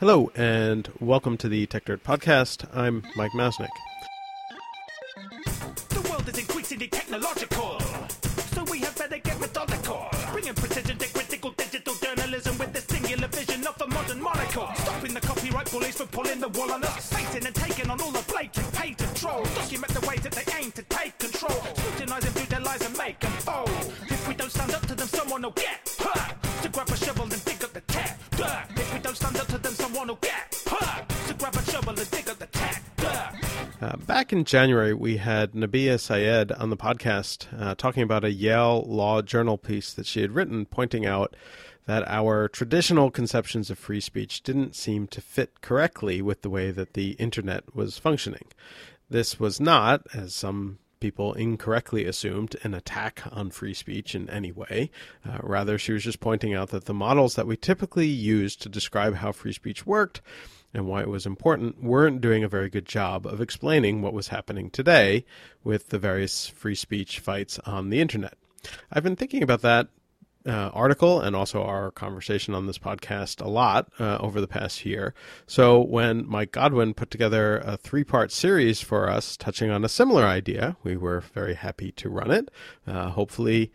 Hello, and welcome to the Techdirt Podcast. I'm Mike Masnick. The world is increasingly technological, so we have better get methodical. Bringing precision to critical digital journalism with the singular vision of a modern monocle. Stopping the copyright bullies from pulling the wool on us. Facing and taking on all the blatant patent trolls. Document the ways that they aim to take control. Scrutinizing through their lies and make them fold. If we don't stand up to them, someone will get hurt. To grab a shovel and dig up the tech dirt. If we don't stand up to them, someone will get hurt. To grab a shovel and dig up the. Uh, back in January, we had Nabiha Syed on the podcast uh, talking about a Yale Law Journal piece that she had written, pointing out that our traditional conceptions of free speech didn't seem to fit correctly with the way that the internet was functioning. This was not, as some people incorrectly assumed, an attack on free speech in any way. Uh, rather, she was just pointing out that the models that we typically use to describe how free speech worked and why it was important weren't doing a very good job of explaining what was happening today with the various free speech fights on the internet. I've been thinking about that uh, article and also our conversation on this podcast a lot uh, over the past year. So when Mike Godwin put together a three part series for us touching on a similar idea, we were very happy to run it. Uh, hopefully,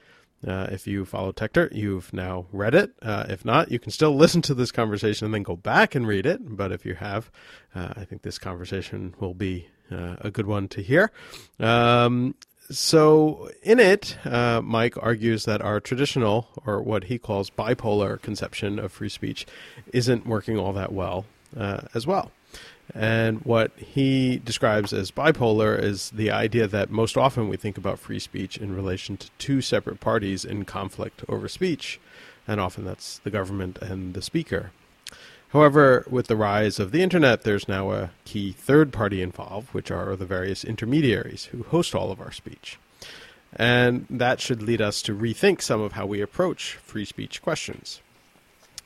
uh, if you follow Techdirt, you've now read it. Uh, if not, you can still listen to this conversation and then go back and read it. But if you have, uh, I think this conversation will be uh, a good one to hear. Um, so, in it, uh, Mike argues that our traditional, or what he calls bipolar conception of free speech, isn't working all that well uh, as well. And what he describes as bipolar is the idea that most often we think about free speech in relation to two separate parties in conflict over speech, and often that's the government and the speaker. However, with the rise of the internet, there's now a key third party involved, which are the various intermediaries who host all of our speech. And that should lead us to rethink some of how we approach free speech questions.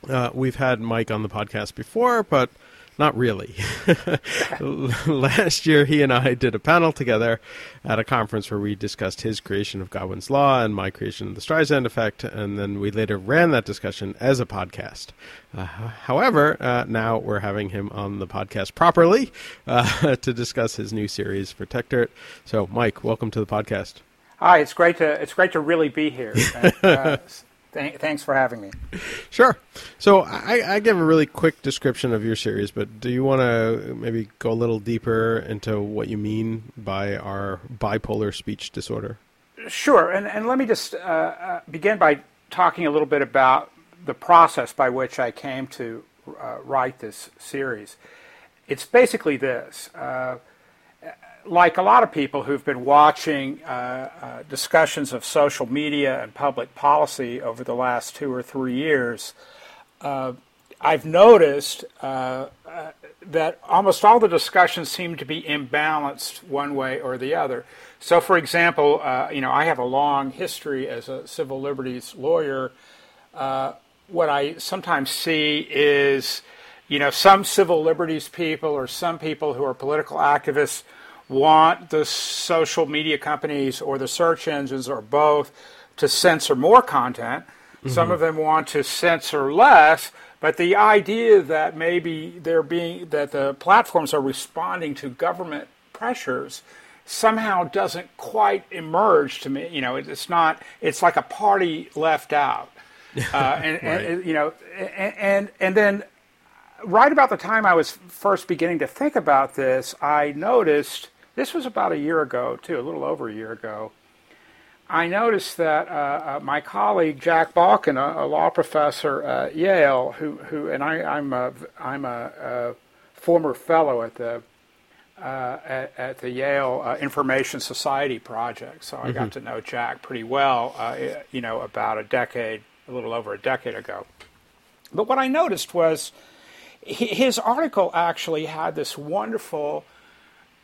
Uh, we've had Mike on the podcast before, but not really. Last year, he and I did a panel together at a conference where we discussed his creation of Godwin's Law and my creation of the Streisand Effect, and then we later ran that discussion as a podcast. Uh, however, uh, now we're having him on the podcast properly uh, to discuss his new series for Techdirt. So, Mike, welcome to the podcast. Hi, it's great to it's great to really be here. Uh, th- thanks for having me. Sure. So I, I give a really quick description of your series, but do you want to maybe go a little deeper into what you mean by our bipolar speech disorder? Sure, and and let me just uh, uh, begin by talking a little bit about the process by which I came to uh, write this series. It's basically this. Uh, like a lot of people who've been watching uh, uh, discussions of social media and public policy over the last two or three years, uh, I've noticed uh, uh, that almost all the discussions seem to be imbalanced one way or the other. So, for example, uh, you know, I have a long history as a civil liberties lawyer. what I sometimes see is, you know, some civil liberties people or some people who are political activists want the social media companies or the search engines or both to censor more content. Mm-hmm. Some of them want to censor less, but the idea that maybe they're being that the platforms are responding to government pressures somehow doesn't quite emerge to me. You know, it's not. It's like a party left out, uh, and, right. and, you know, and, and and then right about the time I was first beginning to think about this, I noticed this was about a year ago, too, a little over a year ago. I noticed that uh, uh, my colleague Jack Balkin, a, a, law professor at Yale, who, who and I, am a, I'm a, a, former fellow at the uh, at, at, the Yale uh, Information Society project, so I mm-hmm. got to know Jack pretty well. Uh, you know, about a decade, a little over a decade ago. But what I noticed was his article actually had this wonderful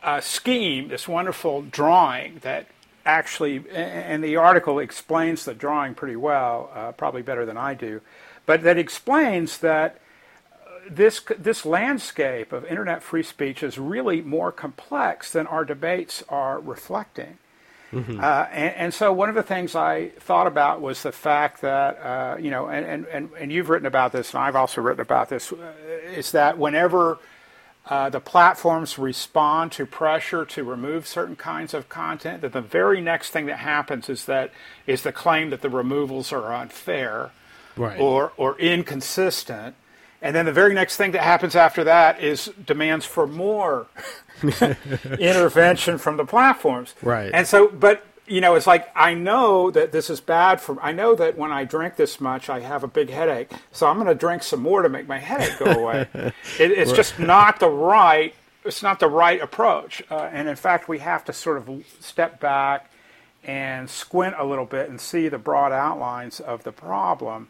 uh, scheme, this wonderful drawing that actually, and the article explains the drawing pretty well, uh, probably better than I do, but that explains that this this landscape of internet free speech is really more complex than our debates are reflecting. Mm-hmm. Uh, and, and, so one of the things I thought about was the fact that, uh, you know, and, and, and you've written about this, and I've also written about this, uh, is that whenever uh, the platforms respond to pressure to remove certain kinds of content, that the very next thing that happens is that is the claim that the removals are unfair right. or, or inconsistent. And then the very next thing that happens after that is demands for more intervention from the platforms. Right. And so, but you know, it's like I know that this is bad for. I know that when I drink this much, I have a big headache. So I'm going to drink some more to make my headache go away. it, it's just not the right. It's not the right approach. Uh, and in fact, we have to sort of step back and squint a little bit and see the broad outlines of the problem.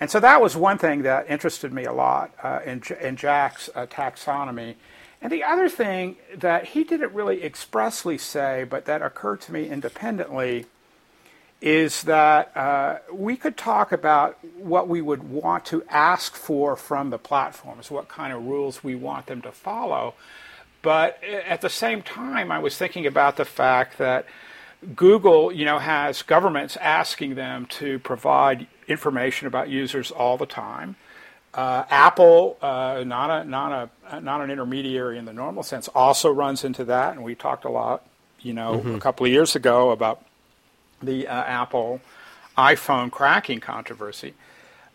And so that was one thing that interested me a lot uh, in, in Jack's uh, taxonomy. And the other thing that he didn't really expressly say, but that occurred to me independently, is that uh, we could talk about what we would want to ask for from the platforms, what kind of rules we want them to follow. But at the same time, I was thinking about the fact that Google, you know, has governments asking them to provide information about users all the time. Uh, Apple, uh, not a not a not an intermediary in the normal sense, also runs into that, and we talked a lot, you know, mm-hmm. a couple of years ago about the uh, Apple iPhone cracking controversy.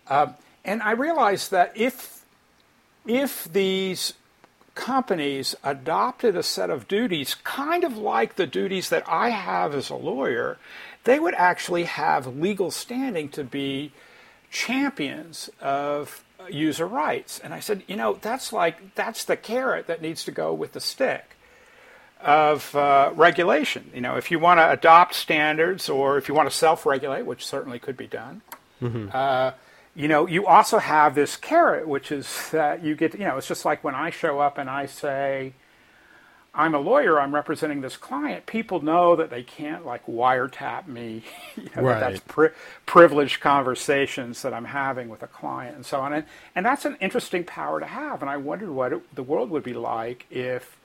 Uh, and I realized that if if these companies adopted a set of duties, kind of like the duties that I have as a lawyer, they would actually have legal standing to be champions of user rights. And I said, you know, that's like, that's the carrot that needs to go with the stick of uh, regulation. You know, if you want to adopt standards or if you want to self regulate, which certainly could be done. Mm-hmm. Uh, you know, you also have this carrot, which is that you get, you know, it's just like when I show up and I say, I'm a lawyer, I'm representing this client, people know that they can't like wiretap me. you know, right. that that's pri- privileged conversations that I'm having with a client and so on. And, and that's an interesting power to have. And I wondered what it, the world would be like if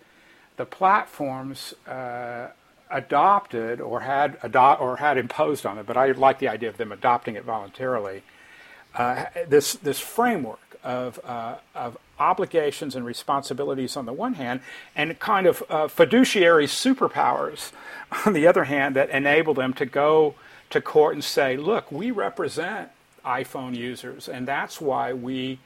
the platforms uh, adopted or had adopt or had imposed on it, but I like the idea of them adopting it voluntarily. Uh, this this framework of, uh, of obligations and responsibilities on the one hand, and kind of uh, fiduciary superpowers on the other hand that enable them to go to court and say, look, we represent iPhone users, and that's why we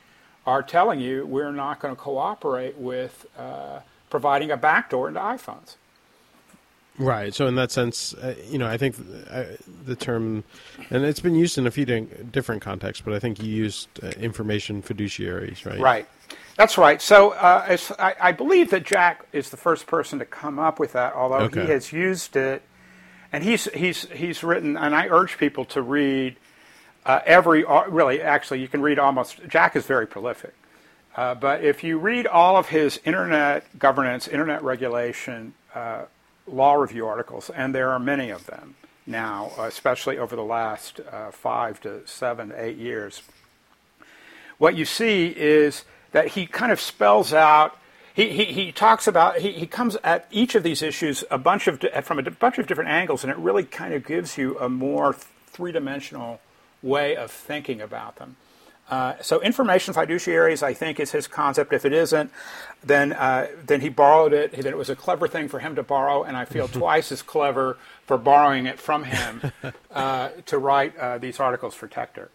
are telling you we're not going to cooperate with uh, providing a backdoor into iPhones. Right. So in that sense, uh, you know, I think uh, the term, and it's been used in a few different contexts, but I think you used uh, information fiduciaries, right? Right. That's right. So uh, I, I, believe that Jack is the first person to come up with that, although okay. he has used it, and he's he's he's written, and I urge people to read uh, every. Uh, really, actually, you can read almost. Jack is very prolific. but if you read all of his internet governance, internet regulation law review articles, and there are many of them now, especially over the last uh, five to seven, eight years. What you see is that he kind of spells out. He, he, he talks about he, he comes at each of these issues a bunch of from a bunch of different angles, and it really kind of gives you a more three dimensional way of thinking about them. Uh, so information fiduciaries, I think, is his concept. If it isn't, then uh, then he borrowed it. Then it was a clever thing for him to borrow, and I feel twice as clever for borrowing it from him uh, to write uh, these articles for Techdirt.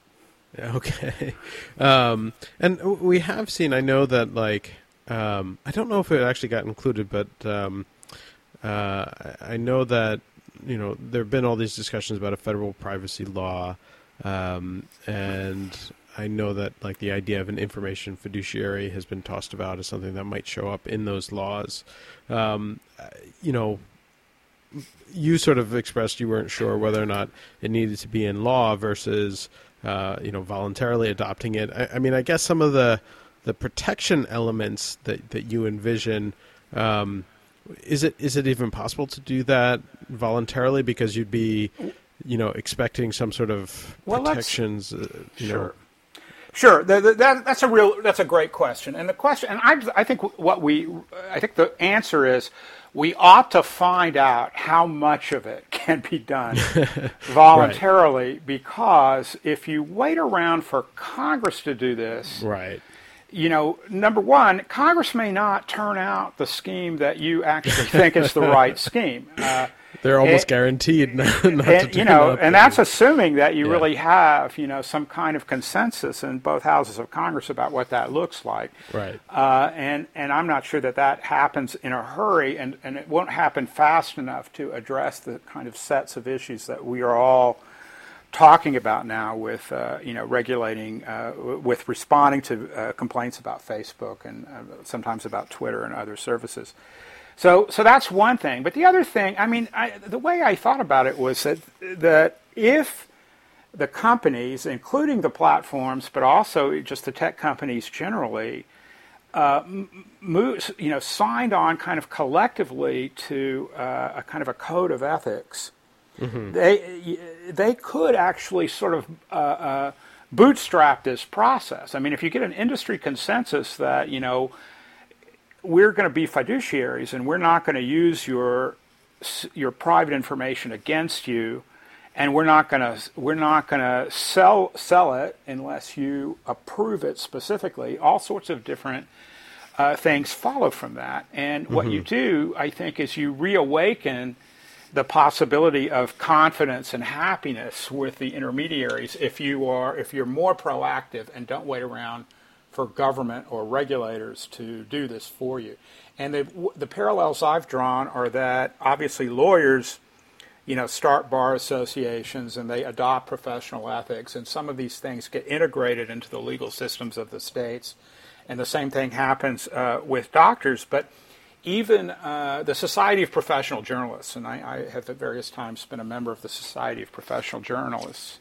Okay, um, and we have seen. I know that like um, I don't know if it actually got included, but um, uh, I know that you know there have been all these discussions about a federal privacy law, um, and I know that like the idea of an information fiduciary has been tossed about as something that might show up in those laws. Um, you know, you sort of expressed you weren't sure whether or not it needed to be in law versus uh, you know voluntarily adopting it. I, I, mean, I guess some of the the protection elements that that you envision. Um, is it is it even possible to do that voluntarily because you'd be you know expecting some sort of well, protections uh, you sure. know Sure, the, the, that, that's a real that's a great question, and the question, and I, I think what we, I think the answer is, we ought to find out how much of it can be done voluntarily because if you wait around for Congress to do this, Right. you know, number one, Congress may not turn out the scheme that you actually think is the right scheme. Uh, They're almost And- guaranteed not, not to do you know, that. and that's assuming that you Yeah. really have, you know, some kind of consensus in both houses of Congress about what that looks like. Right. Uh, and and I'm not sure that that happens in a hurry, and and it won't happen fast enough to address the kind of sets of issues that we are all talking about now with uh, you know regulating uh, w- with responding to uh, complaints about Facebook and uh, sometimes about Twitter and other services. So so that's one thing. But the other thing, I mean, I, the way I thought about it was that that if the companies, including the platforms, but also just the tech companies generally, uh, m- moved, you know, signed on kind of collectively to uh, a kind of a code of ethics they they could actually sort of uh, uh, bootstrap this process. I mean, if you get an industry consensus that you know we're going to be fiduciaries and we're not going to use your your private information against you, and we're not going to we're not going to sell sell it unless you approve it specifically. All sorts of different uh, things follow from that. And what you do, I think, is you reawaken the possibility of confidence and happiness with the intermediaries if you are if you're more proactive and don't wait around for government or regulators to do this for you. And the, the parallels I've drawn are that obviously lawyers, you know, start bar associations and they adopt professional ethics, and some of these things get integrated into the legal systems of the states. And the same thing happens uh, with doctors, but even uh, the Society of Professional Journalists, and I, I have at various times been a member of the Society of Professional Journalists,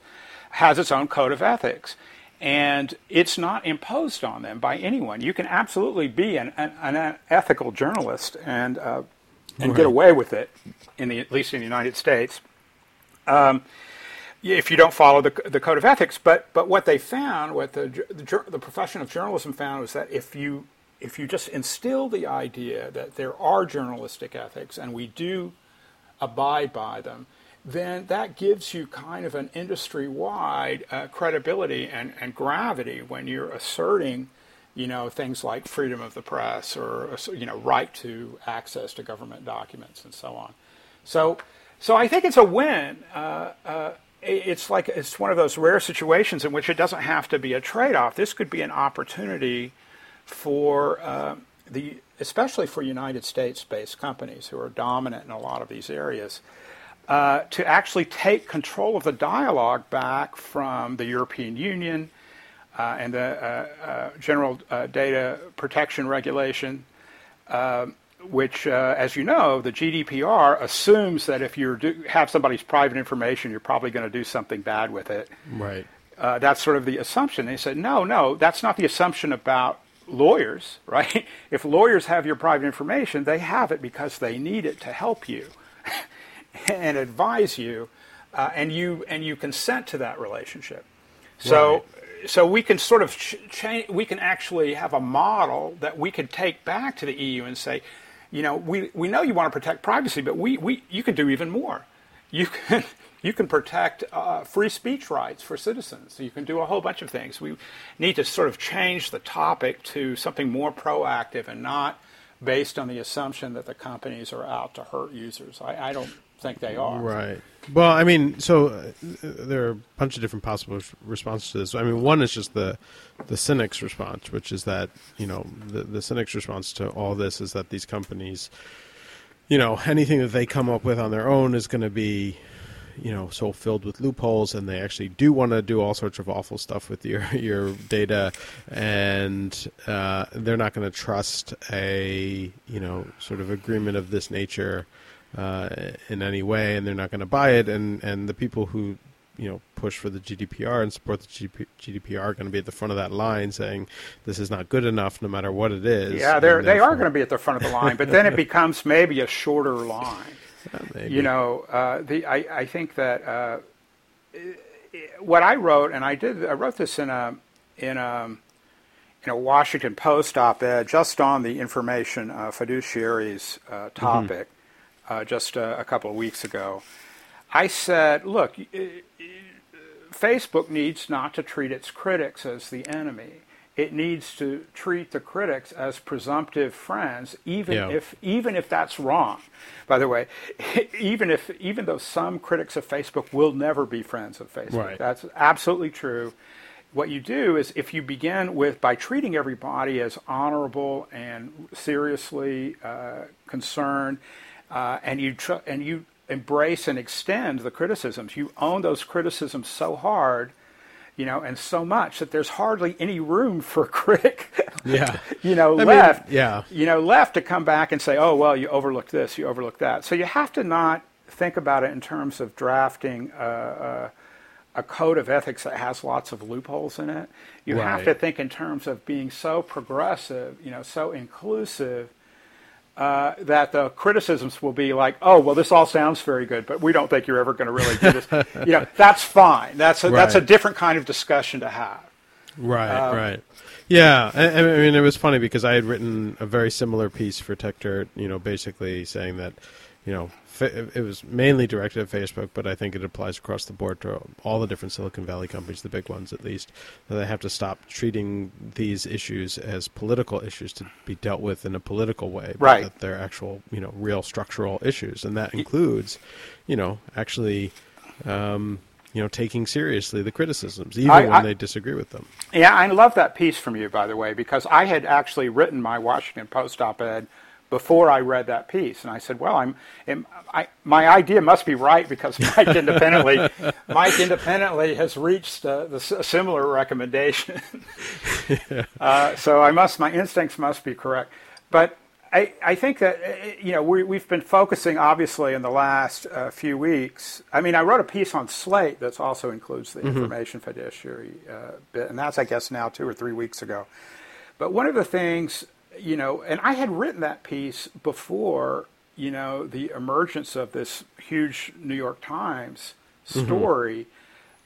has its own code of ethics. And it's not imposed on them by anyone. You can absolutely be an, an, an ethical journalist and, uh, and get away with it, in the, at least in the United States, um, if you don't follow the, the code of ethics. But, but what they found, what the, the, the profession of journalism found, was that if you if you just instill the idea that there are journalistic ethics and we do abide by them, then that gives you kind of an industry wide uh, credibility and, and gravity when you're asserting, you know, things like freedom of the press or, you know, right to access to government documents and so on. So, so I think it's a win. Uh, uh, it's like it's one of those rare situations in which it doesn't have to be a trade off. This could be an opportunity for uh, the, especially for United States-based companies who are dominant in a lot of these areas, uh, to actually take control of the dialogue back from the European Union uh, and the uh, uh, General uh, Data Protection Regulation, um, which, uh, as you know, the GDPR assumes that if you do have somebody's private information, you're probably going to do something bad with it. Right. Uh, that's sort of the assumption. They said, no, no, that's not the assumption about lawyers, right? If lawyers have your private information, they have it because they need it to help you and advise you, uh, and you and you consent to that relationship. So, so we can sort of ch- change. We can actually have a model that we could take back to the EU and say, you know, we, we know you want to protect privacy, but we, we you can do even more. You can you can protect uh, free speech rights for citizens. You can do a whole bunch of things. We need to sort of change the topic to something more proactive and not based on the assumption that the companies are out to hurt users. I, I don't think they are. Right. Well, I mean, so uh, there are a bunch of different possible res- responses to this. I mean, one is just the the cynics response, which is that you know the the cynics response to all this is that these companies, you know, anything that they come up with on their own is going to be you know so filled with loopholes and they actually do want to do all sorts of awful stuff with your your data and uh, they're not going to trust a you know sort of agreement of this nature uh, in any way and they're not going to buy it and and the people who you know push for the GDPR and support the GDP, GDPR are going to be at the front of that line saying this is not good enough no matter what it is Yeah, they're, they are going to be at the front of the line, but then it becomes maybe a shorter line. You know, uh, the I, I think that uh, what I wrote, and I did, I wrote this in a in a in a Washington Post op-ed just on the information uh, fiduciaries uh, topic, uh, just uh, a couple of weeks ago. I said, look, Facebook needs not to treat its critics as the enemy. It needs to treat the critics as presumptive friends, even Yeah. if even if that's wrong. By the way, even if even though some critics of Facebook will never be friends of Facebook, Right. that's absolutely true. What you do is if you begin with by treating everybody as honorable and seriously uh, concerned, uh, and you tr- and you embrace and extend the criticisms, you own those criticisms so hard, you know, and so much that there's hardly any room for a critic, Yeah. you know, I mean, left, yeah. you know, left to come back and say, oh well, you overlooked this, you overlooked that. So you have to not think about it in terms of drafting. Uh, uh, a code of ethics that has lots of loopholes in it. You have to think in terms of being so progressive, you know, so inclusive uh, that the criticisms will be like, "Oh, well, this all sounds very good, but we don't think you're ever going to really do this." you know, that's fine. That's a, that's a different kind of discussion to have. Right, Um, right. Yeah, I, I mean, it was funny because I had written a very similar piece for TechDirt, you know, basically saying that, you know, it was mainly directed at Facebook, but I think it applies across the board to all the different Silicon Valley companies, the big ones at least, that they have to stop treating these issues as political issues to be dealt with in a political way, but Right. that they're actual, you know, real structural issues, and that includes, you know, actually. Um, you know, taking seriously the criticisms, even I- when I- they disagree with them. Yeah, I love that piece from you, by the way, because I had actually written my Washington Post op-ed before I read that piece, and I said, "Well, I'm, am- I, my idea must be right because Mike independently, Mike independently has reached uh, the, a similar recommendation. uh, so I must, my instincts must be correct. But I, I think that uh, you know we, we've been focusing obviously in the last uh, few weeks. I mean, I wrote a piece on Slate that also includes the information fiduciary uh, bit, and that's I guess now two or three weeks ago. But one of the things, you know, and I had written that piece before, you know, the emergence of this huge New York Times story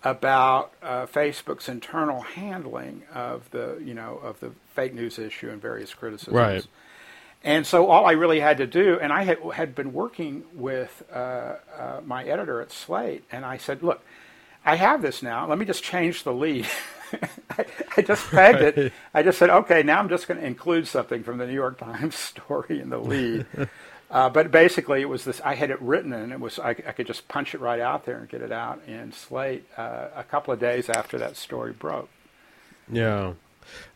about uh, Facebook's internal handling of the, you know, of the fake news issue and various criticisms. Right. And so all I really had to do, and I had, had been working with uh, uh, my editor at Slate, and I said, look, I have this now. Let me just change the lead. I, I just pegged it. I just said, okay, now I'm just going to include something from the New York Times story in the lead. Uh, but basically, it was this. I had it written, and it was I, I could just punch it right out there and get it out in Slate uh, a couple of days after that story broke. Yeah.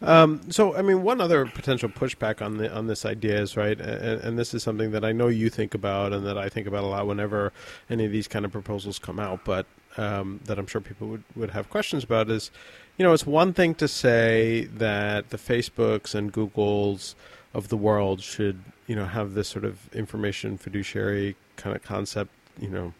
Um, so, I mean, one other potential pushback on the on this idea is right, and, and this is something that I know you think about, and that I think about a lot whenever any of these kind of proposals come out, but um, that I'm sure people would would have questions about is, you know, it's one thing to say that the Facebooks and Googles of the world should, you know, have this sort of information fiduciary kind of concept, you know,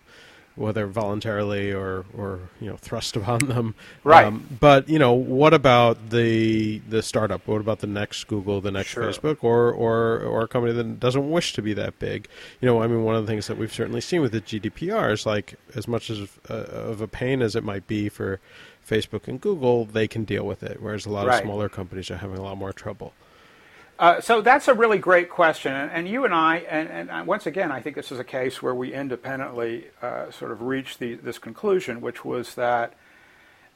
whether voluntarily or, or you know thrust upon them. Right. but you know, what about the the startup? What about the next Google, the next Sure. Facebook, or or or a company that doesn't wish to be that big? You know, I mean, one of the things that we've certainly seen with the GDPR is like as much as uh, of a pain as it might be for Facebook and Google, they can deal with it, whereas a lot Right. of smaller companies are having a lot more trouble. Uh, so that's a really great question, and, and you and I, and, and uh, once again, I think this is a case where we independently uh, sort of reached the, this conclusion, which was that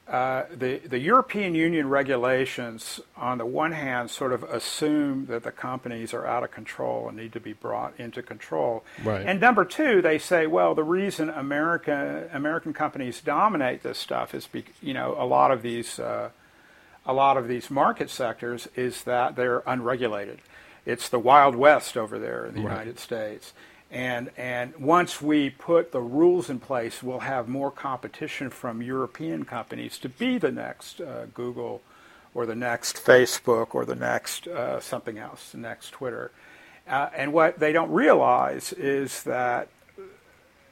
uh, the the European Union regulations, on the one hand, sort of assume that the companies are out of control and need to be brought into control, Right. and number two, they say, well, the reason America American companies dominate this stuff is, be, you know, a lot of these. Uh, a lot of these market sectors is that they're unregulated. It's the Wild West over there in the Right. United States. And, and once we put the rules in place, we'll have more competition from European companies to be the next uh, Google or the next Facebook or the next uh, something else, the next Twitter. Uh, and what they don't realize is that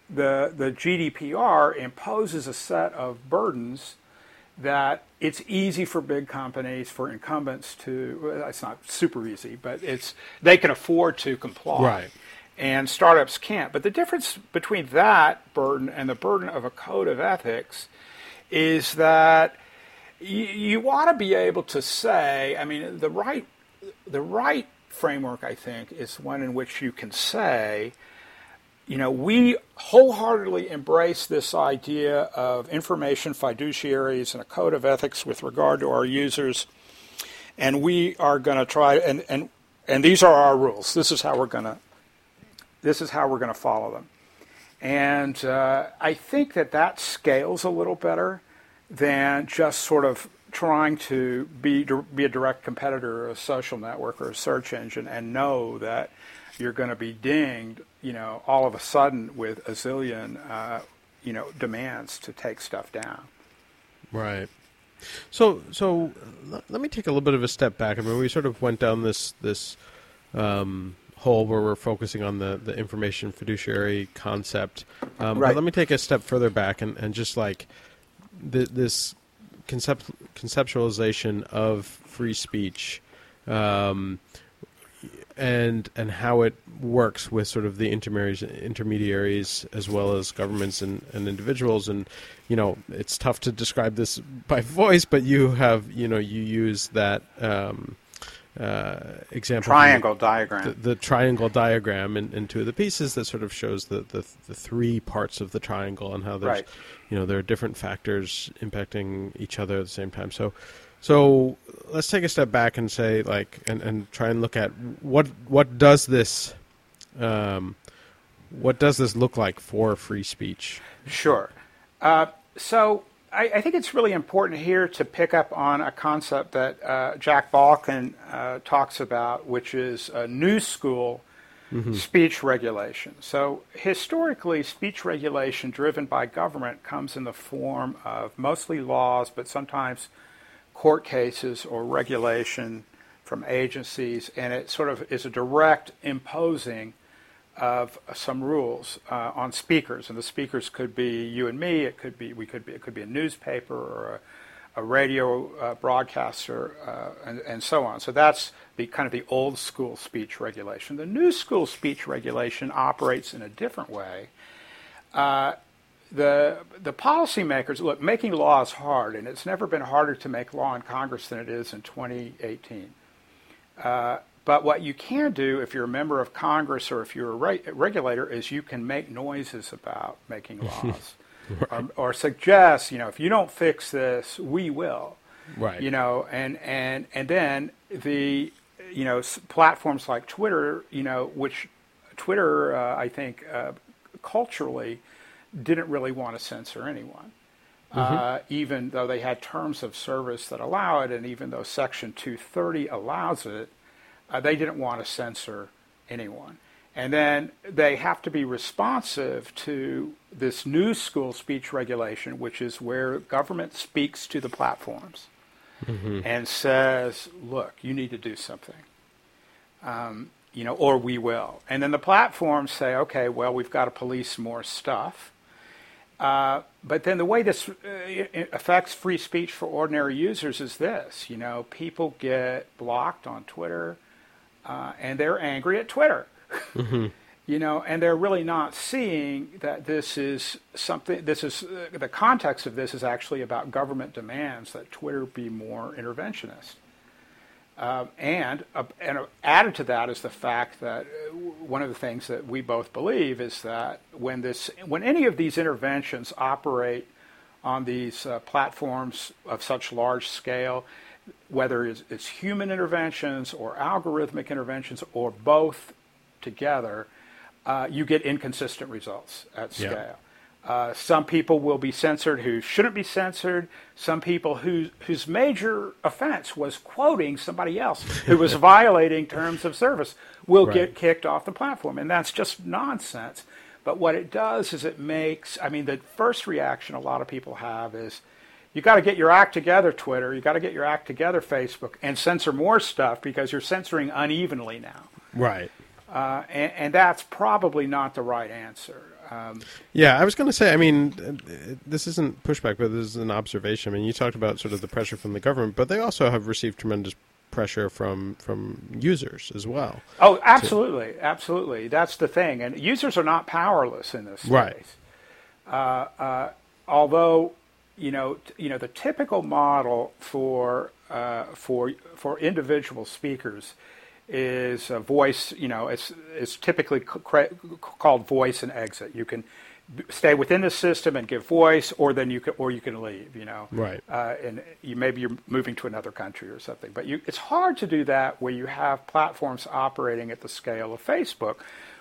the, the GDPR imposes a set of burdens that it's easy for big companies, for incumbents to, well, it's not super easy, but it's, they can afford to comply. Right. And startups can't. But the difference between that burden and the burden of a code of ethics is that you, you ought to be able to say, I mean, the right, the right framework, I think, is one in which you can say, you know, we wholeheartedly embrace this idea of information fiduciaries and a code of ethics with regard to our users, and we are going to try and and and these are our rules. This is how we're going to this is how we're going to follow them. And uh, I think that that scales a little better than just sort of trying to be be a direct competitor or a social network or a search engine and know that you're going to be dinged, you know, all of a sudden with a zillion, uh, you know, demands to take stuff down. Right. So, so let me take a little bit of a step back. I mean, we sort of went down this this um, hole where we're focusing on the, the information fiduciary concept. Um, right. But let me take a step further back and, and just like the, this concept conceptualization of free speech. Um, and and how it works with sort of the intermediaries, intermediaries as well as governments and, and individuals and you know it's tough to describe this by voice but you have you know you use that um, uh, example triangle diagram the, the, triangle diagram in, in two of the pieces that sort of shows the, the, the three parts of the triangle and how there's right. you know there are different factors impacting each other at the same time so so let's take a step back and say, like, and, and try and look at what what does this, um, what does this look like for free speech? Sure. Uh, so I, I, think it's really important here to pick up on a concept that uh, Jack Balkin uh, talks about, which is a new school mm-hmm. speech regulation. So historically, speech regulation driven by government comes in the form of mostly laws, but sometimes court cases or regulation from agencies, and it sort of is a direct imposing of some rules uh, on speakers, and the speakers could be you and me. It could be we could be it could be a newspaper or a, a radio uh, broadcaster, uh, and, and so on. So that's the kind of the old school speech regulation. The new school speech regulation operates in a different way. Uh, the the policymakers look making law is hard, and it's never been harder to make law in Congress than it is in 2018. But what you can do if you're a member of Congress or if you're a re- regulator is you can make noises about making laws, right. or, or suggest, you know, if you don't fix this, we will. Right. You know, and and and then the you know platforms like Twitter, you know, which Twitter, uh, I think, uh, culturally didn't really want to censor anyone. Mm-hmm. Uh, even though they had terms of service that allow it, and even though Section 230 allows it, uh, they didn't want to censor anyone. And then they have to be responsive to this new school speech regulation, which is where government speaks to the platforms mm-hmm. and says, look, you need to do something. Um, you know, or we will. And then the platforms say, okay, well, we've got to police more stuff. Uh, but then the way this uh, affects free speech for ordinary users is this: you know, people get blocked on Twitter, uh, and they're angry at Twitter. Mm-hmm. you know, and they're really not seeing that this is something. This is uh, the context of this is actually about government demands that Twitter be more interventionist. Uh, and, uh, and added to that is the fact that uh, one of the things that we both believe is that when this, when any of these interventions operate on these uh, platforms of such large scale, whether it's, it's, human interventions or algorithmic interventions or both together, uh, you get inconsistent results at scale. Yeah. Uh, some people will be censored who shouldn't be censored. Some people whose whose major offense was quoting somebody else who was violating terms of service will right. get kicked off the platform, and that's just nonsense. But what it does is it makes. I mean, the first reaction a lot of people have is, you got to get your act together, Twitter. You got to get your act together, Facebook, and censor more stuff because you're censoring unevenly now. Right. Uh, and, and that's probably not the right answer. Um, yeah, I was going to say. I mean, this isn't pushback, but this is an observation. I mean, you talked about sort of the pressure from the government, but they also have received tremendous pressure from from users as well. Oh, absolutely, to, absolutely. That's the thing, and users are not powerless in this space. Right. Uh, uh, although, you know, t- you know, the typical model for uh, for for individual speakers is a voice. You know, it's it's typically c- called voice and exit. You can stay within the system and give voice, or then you can, or you can leave. You know, right? Uh, and you maybe you're moving to another country or something. But you, it's hard to do that where you have platforms operating at the scale of Facebook,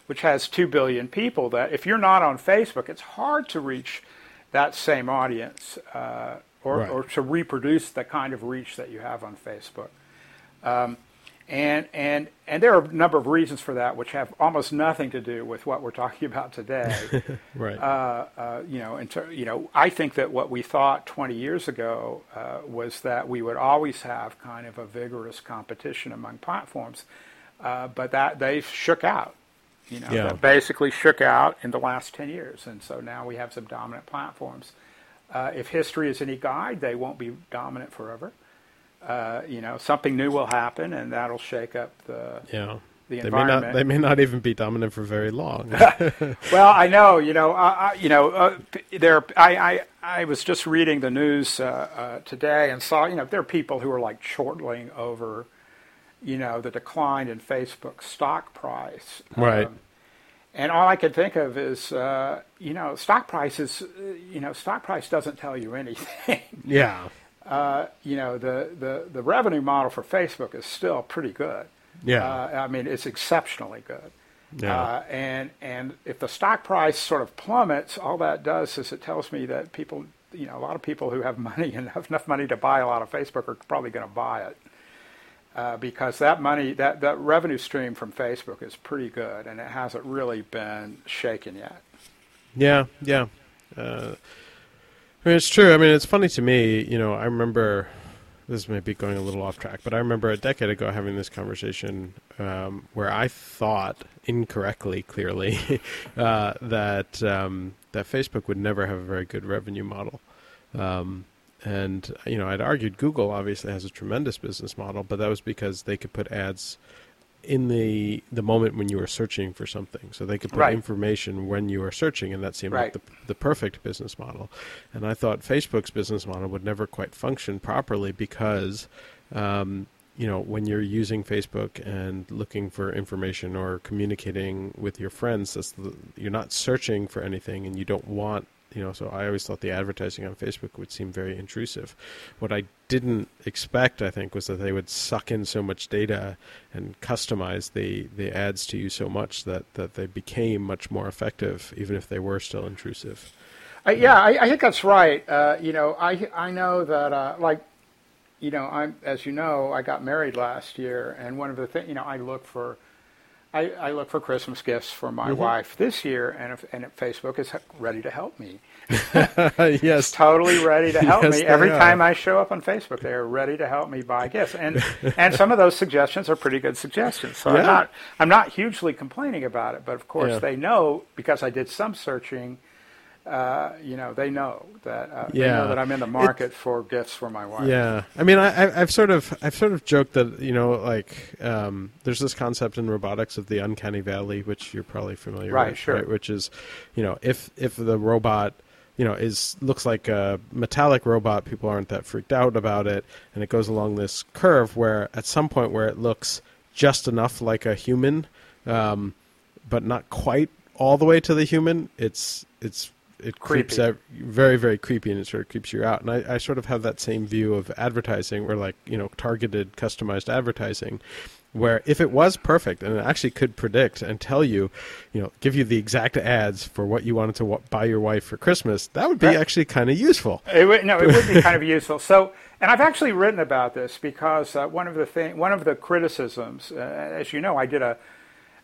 which has two billion people. That if you're not on Facebook, it's hard to reach that same audience. Uh, or, right. or, to reproduce the kind of reach that you have on Facebook. Um, and, and, and there are a number of reasons for that, which have almost nothing to do with what we're talking about today. right. Uh, uh, you know, ter- you know, I think that what we thought 20 years ago uh, was that we would always have kind of a vigorous competition among platforms, uh, but that they shook out. You know, yeah. basically shook out in the last 10 years, and so now we have some dominant platforms. Uh, if history is any guide, they won't be dominant forever. Uh, you know, something new will happen, and that'll shake up the yeah. The they may not. They may not even be dominant for very long. well, I know. You know. I, you know. Uh, there. I, I. I was just reading the news uh, uh, today and saw. You know, there are people who are like chortling over, you know, the decline in Facebook stock price. Right. Um, and all I could think of is, uh, you know, stock prices. You know, stock price doesn't tell you anything. Yeah. Uh, you know, the, the, the revenue model for Facebook is still pretty good. Yeah. Uh, I mean, it's exceptionally good. Yeah. Uh, and and if the stock price sort of plummets, all that does is it tells me that people, you know, a lot of people who have money and have enough money to buy a lot of Facebook are probably going to buy it. Uh, because that money, that, that revenue stream from Facebook is pretty good, and it hasn't really been shaken yet. Yeah, yeah. Uh, I mean, it's true. I mean, it's funny to me. You know, I remember this may be going a little off track, but I remember a decade ago having this conversation um, where I thought incorrectly, clearly, uh, that um, that Facebook would never have a very good revenue model. Um, and you know, I'd argued Google obviously has a tremendous business model, but that was because they could put ads in the the moment when you were searching for something. So they could put right. information when you were searching, and that seemed right. like the the perfect business model. And I thought Facebook's business model would never quite function properly because. Um, you know, when you're using Facebook and looking for information or communicating with your friends, the, you're not searching for anything, and you don't want you know, so I always thought the advertising on Facebook would seem very intrusive. What I didn't expect, I think, was that they would suck in so much data and customize the, the ads to you so much that, that they became much more effective, even if they were still intrusive. Uh, yeah, I, I, think that's right. Uh, you know, I I know that uh, like, you know, I'm as you know, I got married last year, and one of the things, you know, I look for I, I look for Christmas gifts for my mm-hmm. wife this year, and if, and Facebook is ready to help me. yes, totally ready to help yes, me. Every are. time I show up on Facebook, they are ready to help me buy gifts, and and some of those suggestions are pretty good suggestions. So yeah. I'm not I'm not hugely complaining about it, but of course yeah. they know because I did some searching uh, you know, they know that uh, yeah. they know that I'm in the market it, for gifts for my wife. Yeah, I mean, I, have sort of I've sort of joked that you know, like um, there's this concept in robotics of the uncanny valley, which you're probably familiar right, with, sure. right? Which is, you know, if if the robot you know is looks like a metallic robot people aren't that freaked out about it and it goes along this curve where at some point where it looks just enough like a human um, but not quite all the way to the human it's it's it creeps out very very creepy and it sort of creeps you out and I, I sort of have that same view of advertising where like you know targeted customized advertising where if it was perfect and it actually could predict and tell you, you know, give you the exact ads for what you wanted to w- buy your wife for Christmas, that would be right. actually kind of useful. It would, no, it would be kind of useful. So, and I've actually written about this because uh, one of the thing, one of the criticisms, uh, as you know, I did a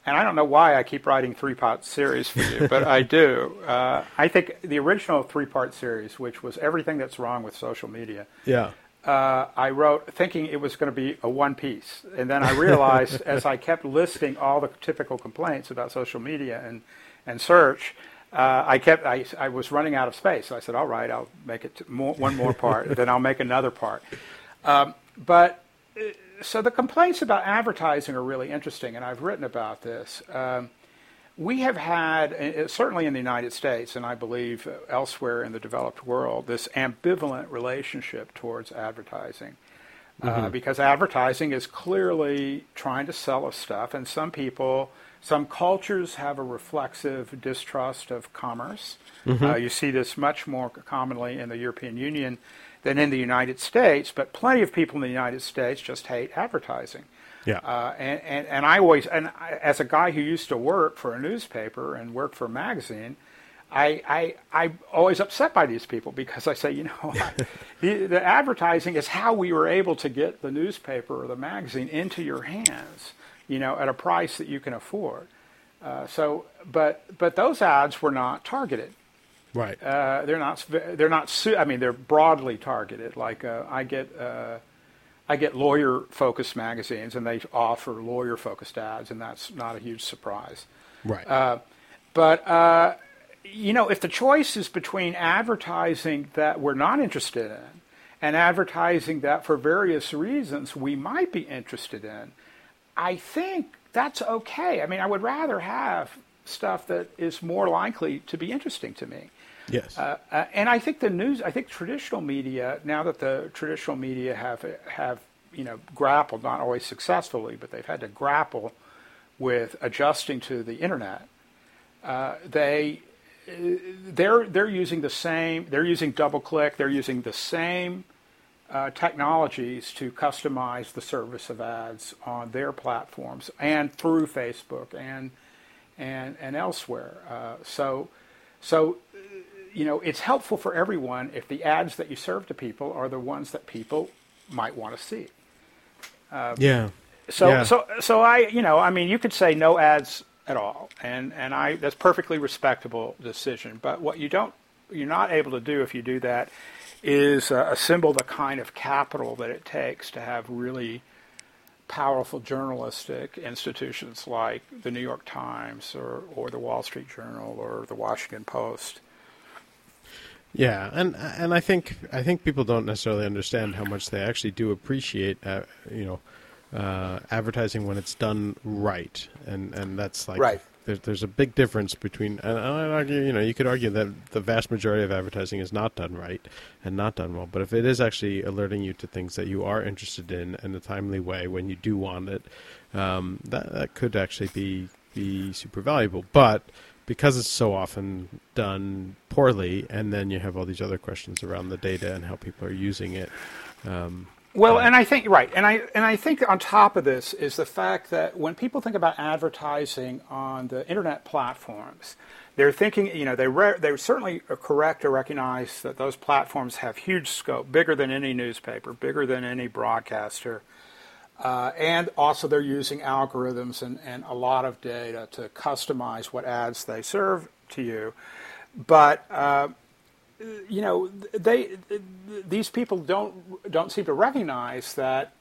and I don't know why I keep writing three part series for you, but I do. Uh, I think the original three part series, which was everything that's wrong with social media, yeah, uh, I wrote thinking it was going to be a one piece, and then I realized as I kept listing all the typical complaints about social media and and search. Uh, I kept. I, I was running out of space, so I said, "All right, I'll make it more, one more part, then I'll make another part." Um, but uh, so the complaints about advertising are really interesting, and I've written about this. Um, we have had, uh, certainly in the United States, and I believe elsewhere in the developed world, this ambivalent relationship towards advertising. uh, because advertising is clearly trying to sell us stuff, and some people, some cultures have a reflexive distrust of commerce. Uh, you see this much more commonly in the European Union than in the United States, but plenty of people in the United States just hate advertising. Yeah. Uh, and, and, and I always, and I, as a guy who used to work for a newspaper and work for a magazine, I, I, I'm always upset by these people because I say, you know, I, the, the advertising is how we were able to get the newspaper or the magazine into your hands, you know, at a price that you can afford. Uh, so, but, but those ads were not targeted. Right. Uh, they're not. They're not. Su- I mean, they're broadly targeted. Like uh, I get, uh, I get lawyer-focused magazines, and they offer lawyer-focused ads, and that's not a huge surprise. right. uh, But uh, you know, if the choice is between advertising that we're not interested in and advertising that for various reasons we might be interested in, I think that's okay. I mean, I would rather have stuff that is more likely to be interesting to me. Yes. Uh, uh, and I think the news, I think traditional media, now that the traditional media have have you know grappled, not always successfully, but they've had to grapple with adjusting to the internet. Uh, they uh, they're they're using the same. They're using DoubleClick. They're using the same uh, technologies to customize the service of ads on their platforms and through Facebook and and and elsewhere. Uh, so so you know it's helpful for everyone if the ads that you serve to people are the ones that people might want to see. yeah. So Yeah. so so I you know I mean you could say no ads at all and and I that's perfectly respectable decision but what you don't you're not able to do if you do that is uh, assemble the kind of capital that it takes to have really powerful journalistic institutions like the New York Times or or the Wall Street Journal or the Washington Post. Yeah, and and I think I think people don't necessarily understand how much they actually do appreciate, uh, you know, uh, advertising when it's done right, and and that's like Right. There's there's a big difference between, and I argue, you know, you could argue that the vast majority of advertising is not done right and not done well. But if it is actually alerting you to things that you are interested in in a timely way when you do want it, um, that that could actually be be super valuable. But because it's so often done poorly, and then you have all these other questions around the data and how people are using it. Um, Well, and I think right, and I and I think on top of this is the fact that when people think about advertising on the internet platforms, they're thinking, you know, they re- they're certainly correct to recognize that those platforms have huge scope, bigger than any newspaper, bigger than any broadcaster, uh, and also they're using algorithms and, and a lot of data to customize what ads they serve to you, but. Uh, you know, they these people don't don't seem to recognize that,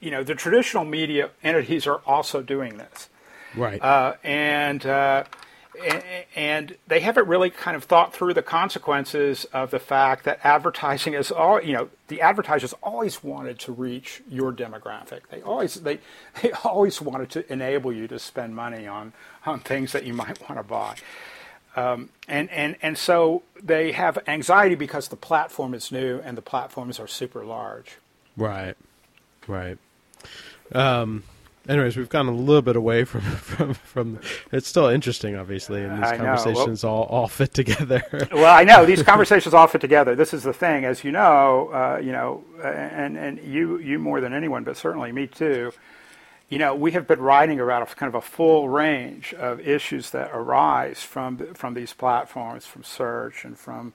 you know, the traditional media entities are also doing this, right. uh, and, uh, and they haven't really kind of thought through the consequences of the fact that advertising is all you know the advertisers always wanted to reach your demographic. They always they they always wanted to enable you to spend money on on things that you might want to buy. Um, and, and, and so they have anxiety because the platform is new and the platforms are super large. Right, right. Um, anyways, we've gone a little bit away from from from. It's still interesting, obviously, and these I know. Well- conversations all all fit together. Well, I know these conversations all fit together. This is the thing, as you know, uh, you know, and and you you more than anyone, but certainly me too. You know, we have been writing about a kind of a full range of issues that arise from from these platforms, from search and from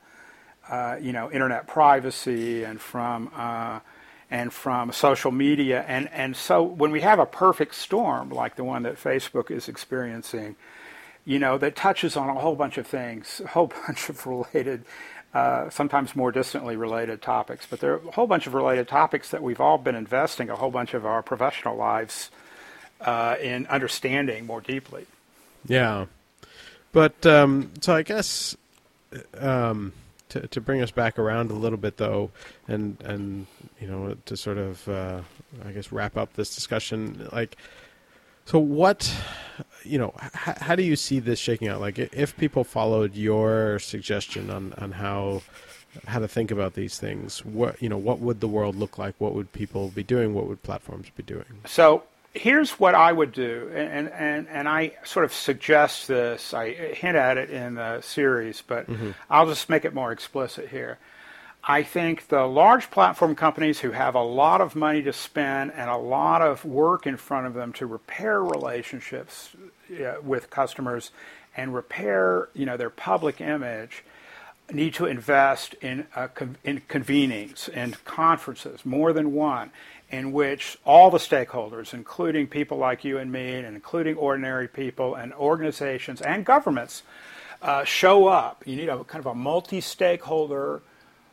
uh, you know internet privacy and from uh, and from social media, and and so when we have a perfect storm like the one that Facebook is experiencing, you know, that touches on a whole bunch of things, a whole bunch of related, uh, sometimes more distantly related topics. But there are a whole bunch of related topics that we've all been investing a whole bunch of our professional lives uh, in understanding more deeply. Yeah, but um, so I guess um, to to bring us back around a little bit, though, and and you know to sort of uh, I guess wrap up this discussion, like. So what, you know, h- how do you see this shaking out? Like, if people followed your suggestion on on how how to think about these things. What you know, what would the world look like? What would people be doing? What would platforms be doing? So here's what I would do, and and and I sort of suggest this. I hint at it in the series, but I'll just make it more explicit here. I think the large platform companies who have a lot of money to spend and a lot of work in front of them to repair relationships uh, with customers and repair, you know, their public image need to invest in uh, con- in convenings and conferences, more than one, in which all the stakeholders, including people like you and me, and including ordinary people and organizations and governments, uh, show up. You need a kind of a multi-stakeholder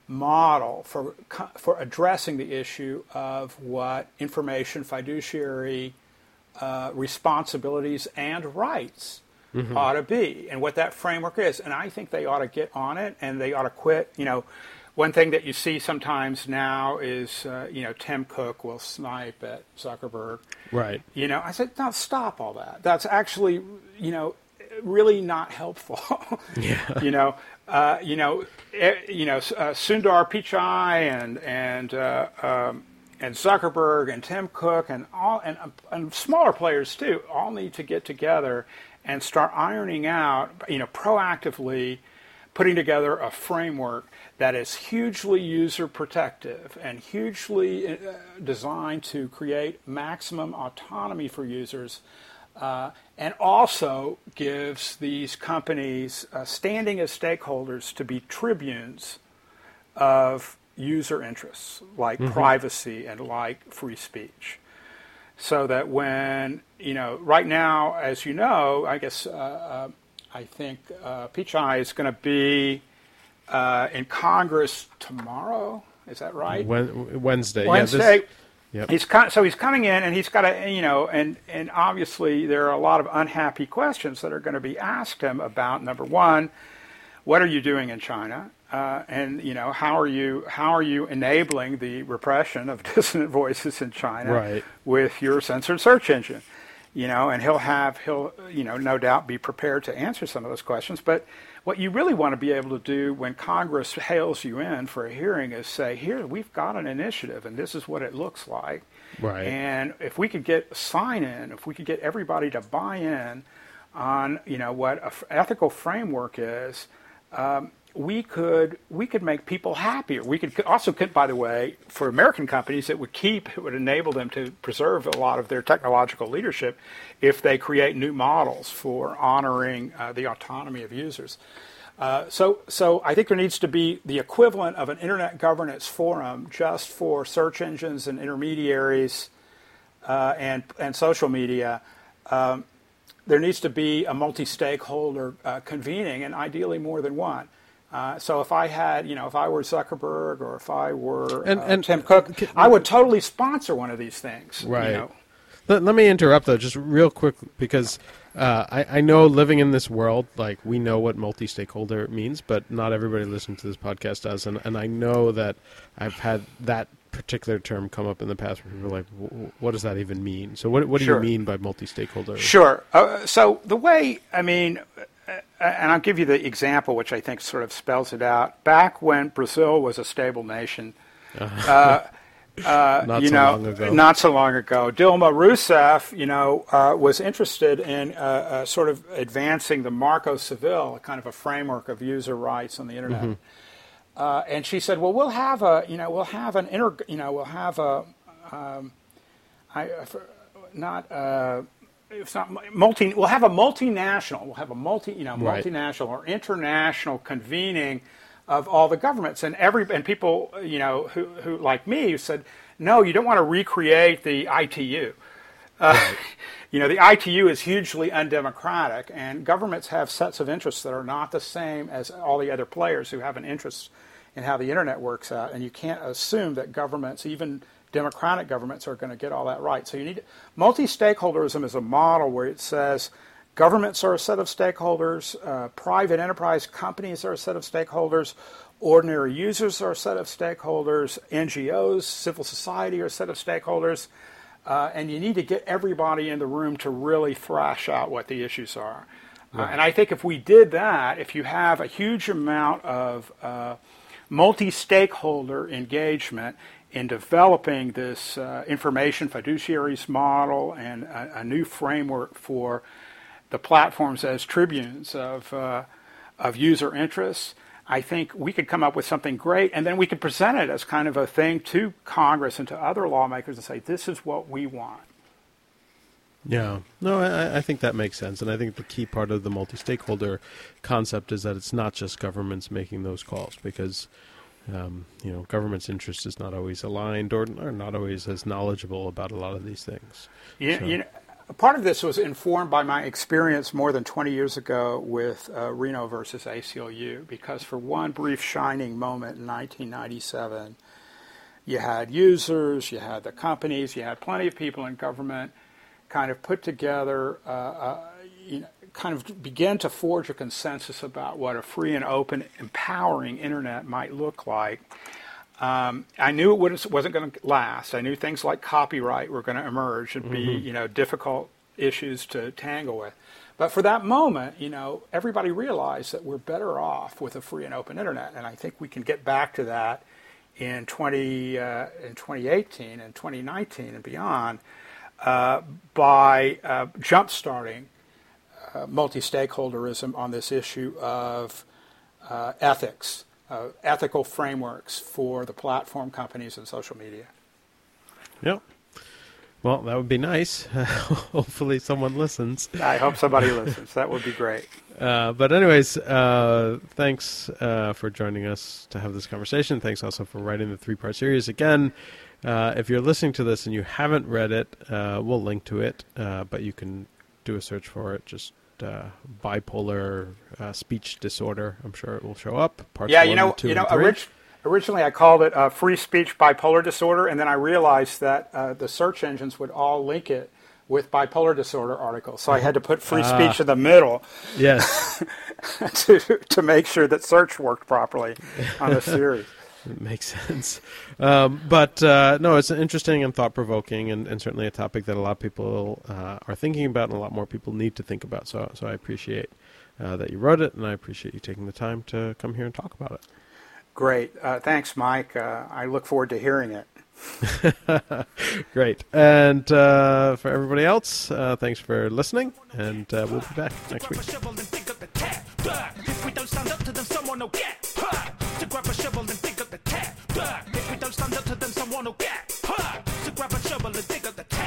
model for for addressing the issue of what information fiduciary uh, responsibilities and rights ought to be and what that framework is and i think they ought to get on it and they ought to quit you know one thing that you see sometimes now is uh, you know tim cook will snipe at zuckerberg Right. you know i said no stop all that that's actually you know really not helpful Yeah. you know, uh, you know, eh, you know, uh, Sundar Pichai and and uh, um, and Zuckerberg and Tim Cook and all and, and smaller players too all need to get together and start ironing out, you know, proactively putting together a framework that is hugely user protective and hugely uh, designed to create maximum autonomy for users uh, and also gives these companies uh, standing as stakeholders to be tribunes of user interests like privacy and like free speech. So that when, you know, right now, as you know, I guess uh, uh, I think uh, Pichai is going to be uh, in Congress tomorrow. Is that right? Wednesday. Wednesday. Yeah, this, Yep. He's co- so he's coming in and he's got to you know and and obviously there are a lot of unhappy questions that are going to be asked him about number one, what are you doing in China, uh, and you know how are you how are you enabling the repression of dissident voices in China Right. with your censored search engine, you know, and he'll have he'll you know no doubt be prepared to answer some of those questions, but what you really want to be able to do when Congress hails you in for a hearing is say, here, we've got an initiative and this is what it looks like. Right. And if we could get sign in, if we could get everybody to buy in on, you know, what an ethical framework is, um, we could we could make people happier. We could also, could, by the way, for American companies, it would keep it would enable them to preserve a lot of their technological leadership if they create new models for honoring uh, the autonomy of users. Uh, so, so I think there needs to be the equivalent of an internet governance forum just for search engines and intermediaries uh, and and social media. Um, there needs to be a multi-stakeholder uh, convening, and ideally more than one. Uh, so if I had, you know, if I were Zuckerberg or if I were And- uh, and- Tim Cook, I would totally sponsor one of these things. you Right. know. Let, let me interrupt though, just real quick, because uh, I, I know living in this world, like we know what multi-stakeholder means, but not everybody listening to this podcast does, and and I know that I've had that particular term come up in the past where people are like, "W- what does that even mean? So what what do Sure. you mean by multi-stakeholder? Sure. Uh, so the way, I mean, uh, and I'll give you the example, which I think sort of spells it out. Back when Brazil was a stable nation, uh, Not you so know, long ago. not so long ago, Dilma Rousseff, you know, uh, was interested in uh, uh, sort of advancing the Marco Civil, a kind of a framework of user rights on the internet. Mm-hmm. Uh, and she said, "Well, we'll have a, you know, we'll have an inter, you know, we'll have a, um, I, not, uh, it's not multi. We'll have a multinational. We'll have a multi, you know, Right. multinational or international convening of all the governments and every and people, you know, who who like me who said, no, you don't want to recreate the ITU. Uh, you know, the ITU is hugely undemocratic, and governments have sets of interests that are not the same as all the other players who have an interest in how the internet works out. And you can't assume that governments, even democratic governments, are going to get all that right. So you need multi-stakeholderism is a model where it says governments are a set of stakeholders, uh, private enterprise companies are a set of stakeholders, ordinary users are a set of stakeholders, NGOs, civil society are a set of stakeholders. Uh, and you need to get everybody in the room to really thrash out what the issues are. Uh, and I think if we did that, if you have a huge amount of uh, multi-stakeholder engagement in developing this uh, information fiduciaries model and a, a, new framework for the platforms as tribunes of, uh, of user interests, I think we could come up with something great, and then we could present it as kind of a thing to Congress and to other lawmakers and say, this is what we want. Yeah, no, I, I, think that makes sense, and I think the key part of the multi-stakeholder concept is that it's not just governments making those calls, because um, you know government's interest is not always aligned or, or, not always as knowledgeable about a lot of these things. Yeah, so. you know, part of this was informed by my experience more than 20 years ago with uh, Reno versus ACLU, because for one brief shining moment in 1997, you had users, you had the companies, you had plenty of people in government kind of put together, uh, uh, you know, kind of begin to forge a consensus about what a free and open, empowering internet might look like. Um, I knew it wasn't going to last. I knew things like copyright were going to emerge and be, mm-hmm. you know, difficult issues to tangle with. But for that moment, you know, everybody realized that we're better off with a free and open internet, and I think we can get back to that in 20 uh, in 2018 and 2019 and beyond uh, by uh, jumpstarting uh, multi-stakeholderism on this issue of uh, ethics, uh, ethical frameworks for the platform companies and social media. Yep. Well, that would be nice. Hopefully, someone listens. I hope somebody listens. That would be great. Uh, but, anyways, uh, thanks uh, for joining us to have this conversation. Thanks also for writing the three part series. Again, uh, if you're listening to this and you haven't read it, uh, we'll link to it, uh, but you can do a search for it. Just uh, bipolar uh, speech disorder. I'm sure it will show up. Parts yeah, you know, you know, orig- originally I called it uh, free speech bipolar disorder, and then I realized that the search engines would all link it with bipolar disorder articles. So I had to put free ah. speech in the middle. Yes. to to make sure that search worked properly on the series. It makes sense. Um, but uh, no, it's interesting and thought provoking, and, and, certainly a topic that a lot of people uh, are thinking about, and a lot more people need to think about. So, so I appreciate uh, that you wrote it, and I appreciate you taking the time to come here and talk about it. Great. Uh, thanks, Mike. Uh, I look forward to hearing it. Great. And uh, for everybody else, thanks for listening, and we'll be back next week to grab a shovel and wanna get. hurt? So grab a shovel and dig up the